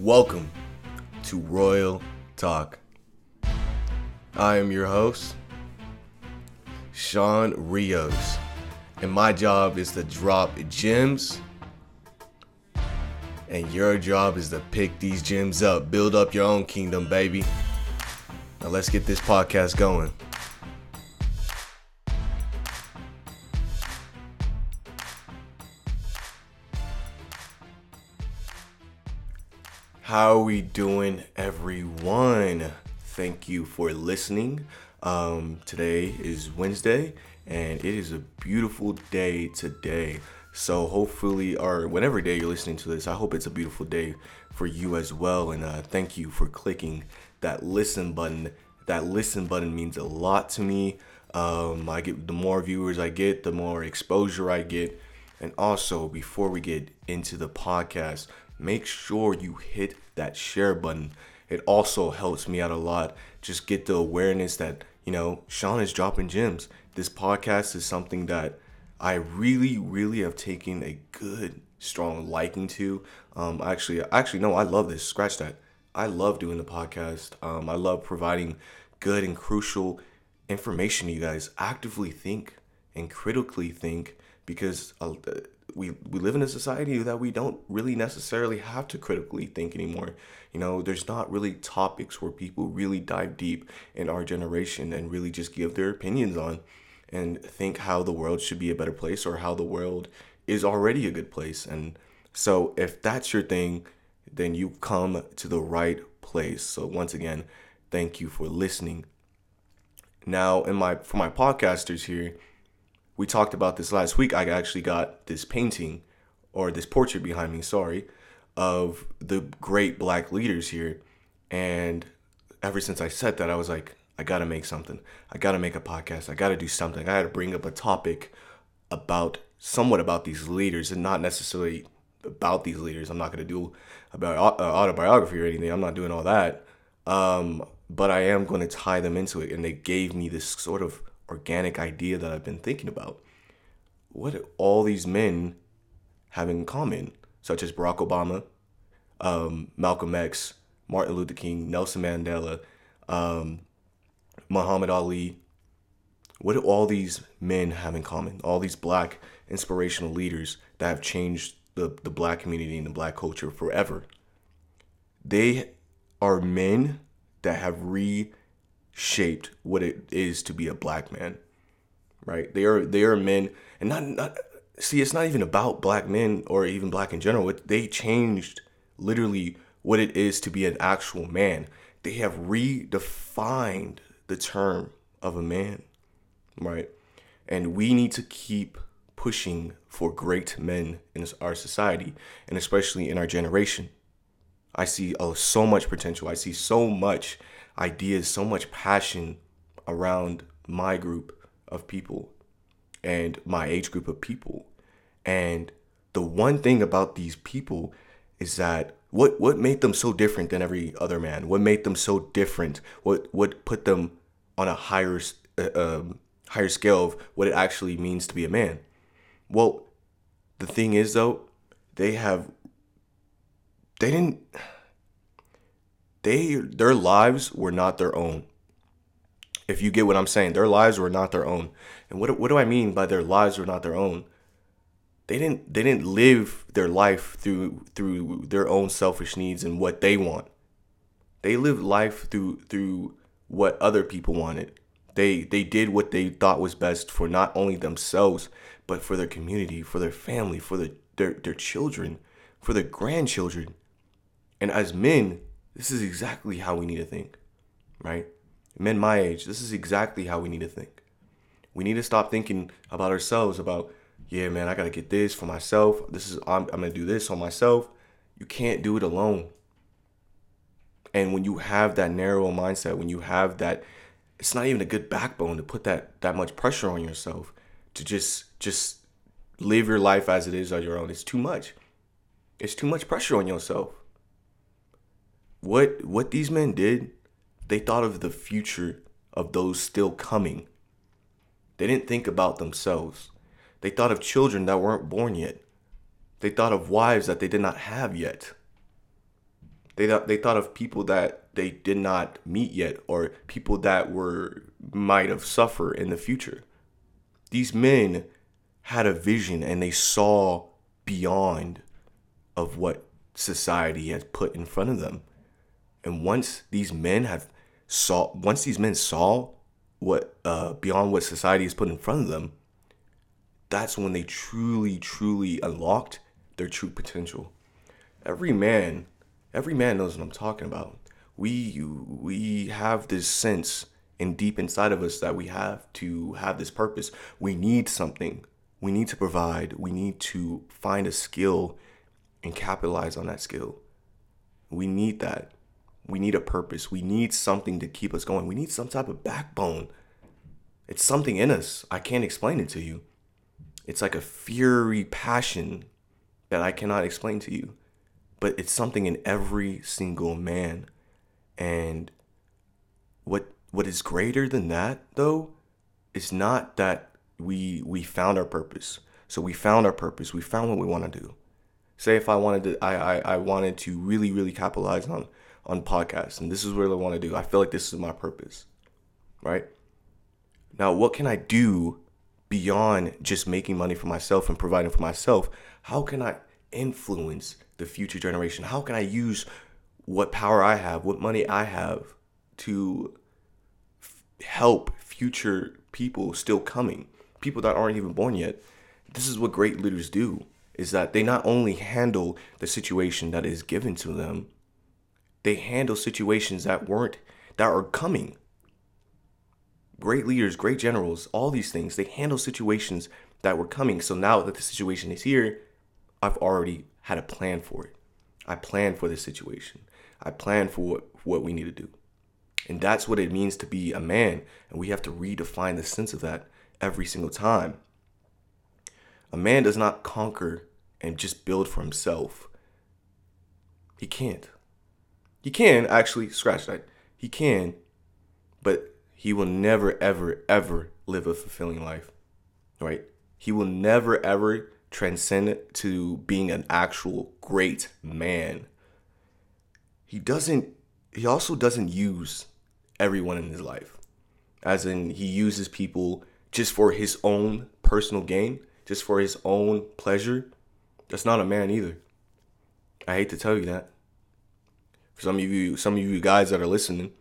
Welcome to Royal Talk. I am your host, Sean Rios, and my job is to drop gems, and your job is to pick these gems up, build up your own kingdom, baby. Now let's get this podcast going. How are we doing, everyone? Thank you for listening. Um, today is Wednesday, and it is a beautiful day today. So hopefully, or whenever day you're listening to this, I hope it's a beautiful day for you as well. And uh, thank you for clicking that listen button. That listen button means a lot to me. Um, I get the more viewers I get, the more exposure I get. And also, before we get into the podcast, make sure you hit that share button. It also helps me out a lot. Just get the awareness that, you know, Sean is dropping gems. This podcast is something that I really, really have taken a good, strong liking to. Um, actually, actually, no, I love this. Scratch that. I love doing the podcast. Um, I love providing good and crucial information to you guys. Actively think and critically think because uh, we we live in a society that we don't really necessarily have to critically think anymore. You know, there's not really topics where people really dive deep in our generation and really just give their opinions on and think how the world should be a better place or how the world is already a good place. And so if that's your thing, then you come to the right place. So once again, thank you for listening. Now, in my for my podcasters here, we talked about this last week. I actually got this painting or this portrait behind me, sorry, of the great black leaders here. And ever since I said that, I was like, I gotta make something. I gotta make a podcast. I gotta do something. I gotta bring up a topic about somewhat about these leaders and not necessarily about these leaders. I'm not gonna do about uh, autobiography or anything. I'm not doing all that. Um, but I am going to tie them into it. And they gave me this sort of organic idea that I've been thinking about. What do all these men have in common, such as Barack Obama, um, Malcolm X, Martin Luther King, Nelson Mandela, um, Muhammad Ali? What do all these men have in common? All these black inspirational leaders that have changed the, the black community and the black culture forever. They are men that have re shaped what it is to be a black man. Right? They are they are men and not not see it's not even about black men or even black in general. They changed literally what it is to be an actual man. They have redefined the term of a man. Right? And we need to keep pushing for great men in our society and especially in our generation. I see oh, so much potential. I see so much ideas, so much passion around my group of people and my age group of people. And the one thing about these people is that what what made them so different than every other man? What made them so different? What what put them on a higher uh, um, higher scale of what it actually means to be a man? Well, the thing is though, they have they didn't they their lives were not their own. If you get what I'm saying, their lives were not their own. And what what do I mean by their lives were not their own? They didn't they didn't live their life through through their own selfish needs and what they want. They lived life through through what other people wanted. They they did what they thought was best for not only themselves, but for their community, for their family, for the, their their children, for their grandchildren. And as men, this is exactly how we need to think, right? Men my age, this is exactly how we need to think. We need to stop thinking about ourselves, about, yeah, man, I got to get this for myself. This is, I'm, I'm to do this on myself. You can't do it alone. And when you have that narrow mindset, when you have that, it's not even a good backbone to put that that much pressure on yourself to just just live your life as it is on your own. It's too much. It's too much pressure on yourself what what these men did, they thought of the future of those still coming. They didn't think about themselves. They thought of children that weren't born yet. They thought of wives that they did not have yet. They thought they thought of people that they did not meet yet or people that were might have suffered in the future. These men had a vision and they saw beyond of what society has put in front of them. And once these men have saw once these men saw what uh, beyond what society has put in front of them, that's when they truly, truly unlocked their true potential. Every man, every man knows what I'm talking about. We we have this sense and deep inside of us that we have to have this purpose. We need something. We need to provide. We need to find a skill and capitalize on that skill. We need that. We need a purpose. We need something to keep us going. We need some type of backbone. It's something in us. I can't explain it to you. It's like a fury passion that I cannot explain to you. But it's something in every single man. And what what is greater than that though is not that we we found our purpose. So we found our purpose. We found what we want to do. Say if I wanted to I I, I wanted to really, really capitalize on on podcasts, and this is what I want to do. I feel like this is my purpose, right? Now, what can I do beyond just making money for myself and providing for myself? How can I influence the future generation? How can I use what power I have, what money I have to f- help future people still coming, people that aren't even born yet? This is what great leaders do is that they not only handle the situation that is given to them, they handle situations that weren't that are coming. Great leaders, great generals, all these things, they handle situations that were coming. So now that the situation is here, I've already had a plan for it. I plan for this situation. I plan for what, what we need to do. And that's what it means to be a man. And we have to redefine the sense of that every single time. A man does not conquer and just build for himself. He can't. He can actually scratch that. He can, but he will never, ever, ever live a fulfilling life, right? He will never, ever transcend to being an actual great man. He doesn't, he also doesn't use everyone in his life, as in, he uses people just for his own personal gain, just for his own pleasure. That's not a man either. I hate to tell you that some of you some of you guys that are listening,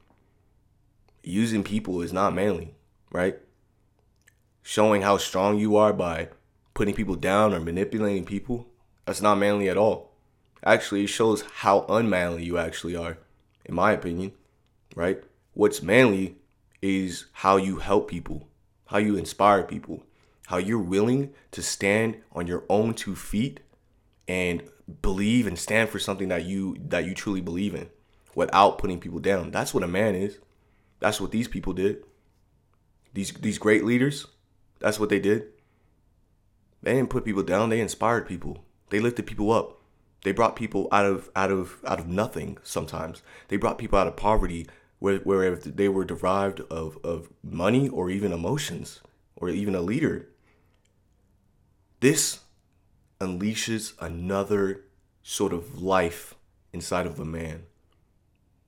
using people is not manly, right? Showing how strong you are by putting people down or manipulating people, that's not manly at all. Actually, it shows how unmanly you actually are, in my opinion, right? What's manly is how you help people, how you inspire people, how you're willing to stand on your own two feet and believe and stand for something that you that you truly believe in without putting people down. That's what a man is. That's what these people did. These these great leaders, that's what they did. They didn't put people down, they inspired people. They lifted people up. They brought people out of out of out of nothing sometimes. They brought people out of poverty where where they were derived of, of money or even emotions or even a leader. This unleashes another sort of life inside of a man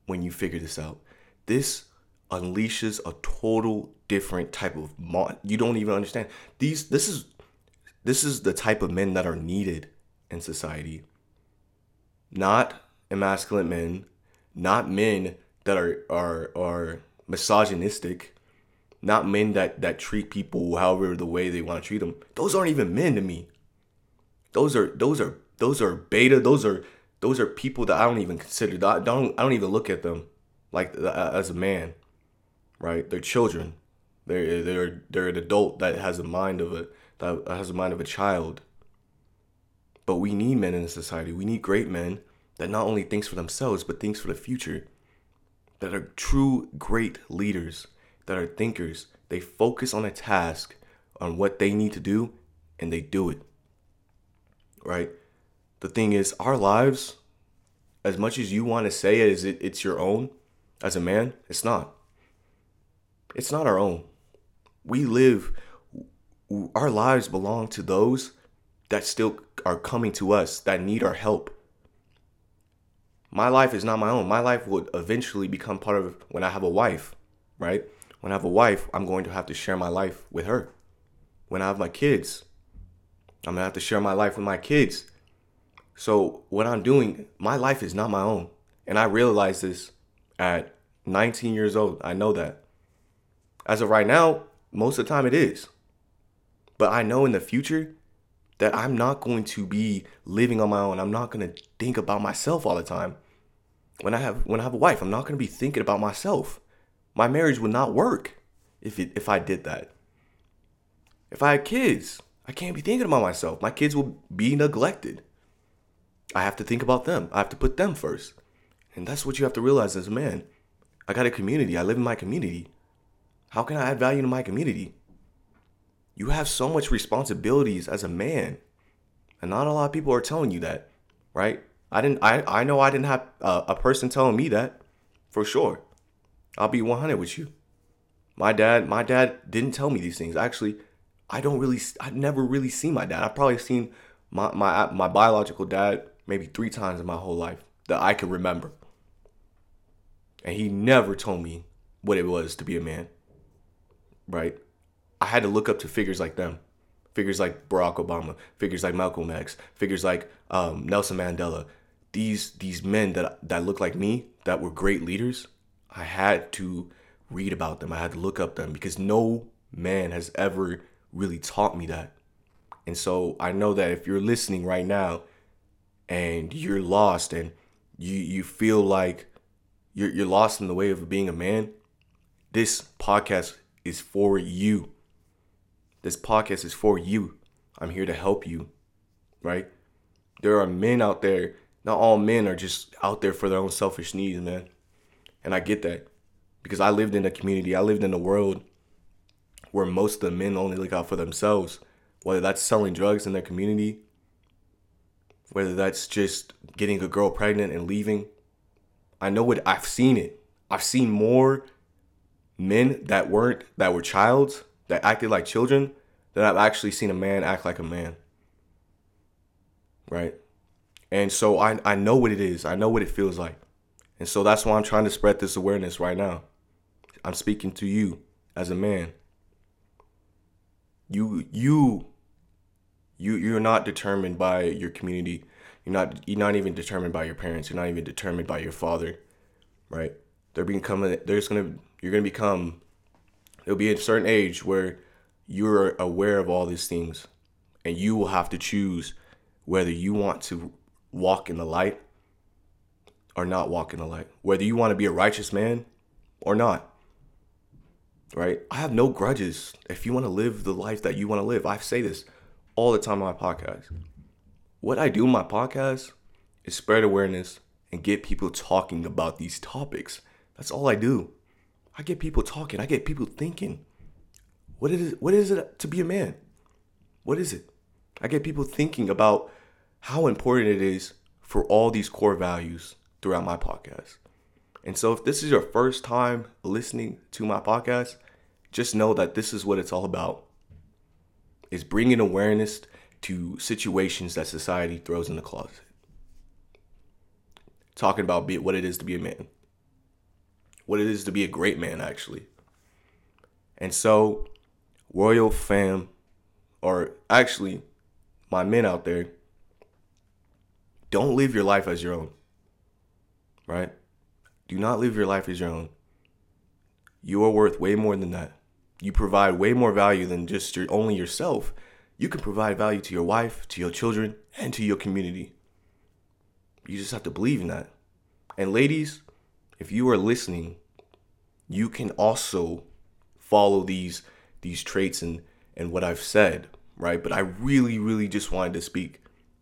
when you figure this out. This unleashes a total different type of mon- you don't even understand. These this is this is the type of men that are needed in society. Not emasculate men, not men that are are are misogynistic, not men that that treat people however the way they want to treat them. Those aren't even men to me. Those are those are those are beta. Those are those are people that I don't even consider. I don't I don't even look at them like uh, as a man, right? They're children. They're they're they're an adult that has a mind of a that has a mind of a child. But we need men in society. We need great men that not only thinks for themselves but thinks for the future. That are true great leaders. That are thinkers. They focus on a task, on what they need to do, and they do it right? The thing is, our lives, as much as you want to say it as it, it's your own as a man, it's not. It's not our own. We live, our lives belong to those that still are coming to us, that need our help. my life is not my own. My life would eventually become part of when I have a wife, right? When I have a wife, I'm going to have to share my life with her. When I have my kids, I'm gonna have to share my life with my kids. So what I'm doing, my life is not my own. And I realize this at 19 years old. I know that. As of right now, most of the time it is. But I know in the future that I'm not going to be living on my own. I'm not going to think about myself all the time. When I have when I have a wife, I'm not going to be thinking about myself. My marriage would not work if it, if I did that. If I had kids, I can't be thinking about myself. My kids will be neglected. I have to think about them. I have to put them first. And that's what you have to realize as a man. I got a community. I live in my community. How can I add value to my community? You have so much responsibilities as a man. And not a lot of people are telling you that, right? I didn't I I know I didn't have a, a person telling me that for sure. I'll be 100 with you. My dad, my dad didn't tell me these things. Actually, I don't really I've never really seen my dad. I've probably seen my my my biological dad maybe 3 times in my whole life that I can remember. And he never told me what it was to be a man. Right? I had to look up to figures like them, figures like Barack Obama, figures like Malcolm X, figures like um, Nelson Mandela. These these men that that look like me, that were great leaders. I had to read about them. I had to look up them because no man has ever really taught me that. And so I know that if you're listening right now and you're lost and you you feel like you're you're lost in the way of being a man, this podcast is for you. This podcast is for you. I'm here to help you, right? There are men out there. Not all men are just out there for their own selfish needs, man. And I get that because I lived in a community, I lived in a world where most of the men only look out for themselves, whether that's selling drugs in their community, whether that's just getting a girl pregnant and leaving. I know what I've seen it. I've seen more men that weren't that were childs that acted like children than I've actually seen a man act like a man. Right? And so I, I know what it is. I know what it feels like. And so that's why I'm trying to spread this awareness right now. I'm speaking to you as a man. You you you you're not determined by your community. You're not you're not even determined by your parents. You're not even determined by your father. Right? They're becoming there's gonna you're gonna become there'll be a certain age where you're aware of all these things and you will have to choose whether you want to walk in the light or not walk in the light whether you want to be a righteous man or not right? I have no grudges. If you want to live the life that you want to live i say this all the time on my podcast. What i do in my podcast is spread awareness and get people talking about these topics. That's all i do. I get people talking. I get people thinking. What is it, what is it to be a man? What is it? I get people thinking about how important it is for all these core values throughout my podcast. And so if this is your first time listening to my podcast, just know that this is what it's all about. Is bringing awareness to situations that society throws in the closet. Talking about what it is to be a man. What it is to be a great man actually. And so Royal fam, or actually, my men out there, don't live your life as your own. Right? Do not live your life as your own. You are worth way more than that. You provide way more value than just your only yourself. You can provide value to your wife, to your children, and to your community. You just have to believe in that. And ladies, if you are listening, you can also follow these these traits and and what I've said, right? But I really, really just wanted to speak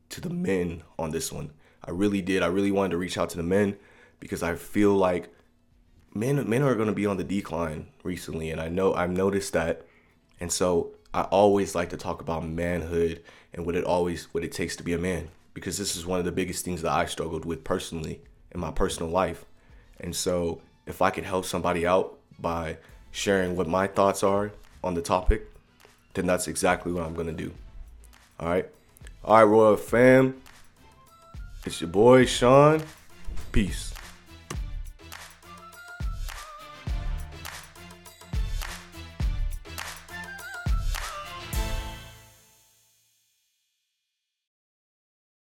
to the men on this one. I really did. I really wanted to reach out to the men because I feel like men men are going to be on the decline recently, and I know I've noticed that, and so I always like to talk about manhood and what it always what it takes to be a man because this is one of the biggest things that I struggled with personally in my personal life, and so if I could help somebody out by sharing what my thoughts are on the topic, then that's exactly what I'm gonna do. All right, all right, Royal fam. It's your boy Sean, Peace.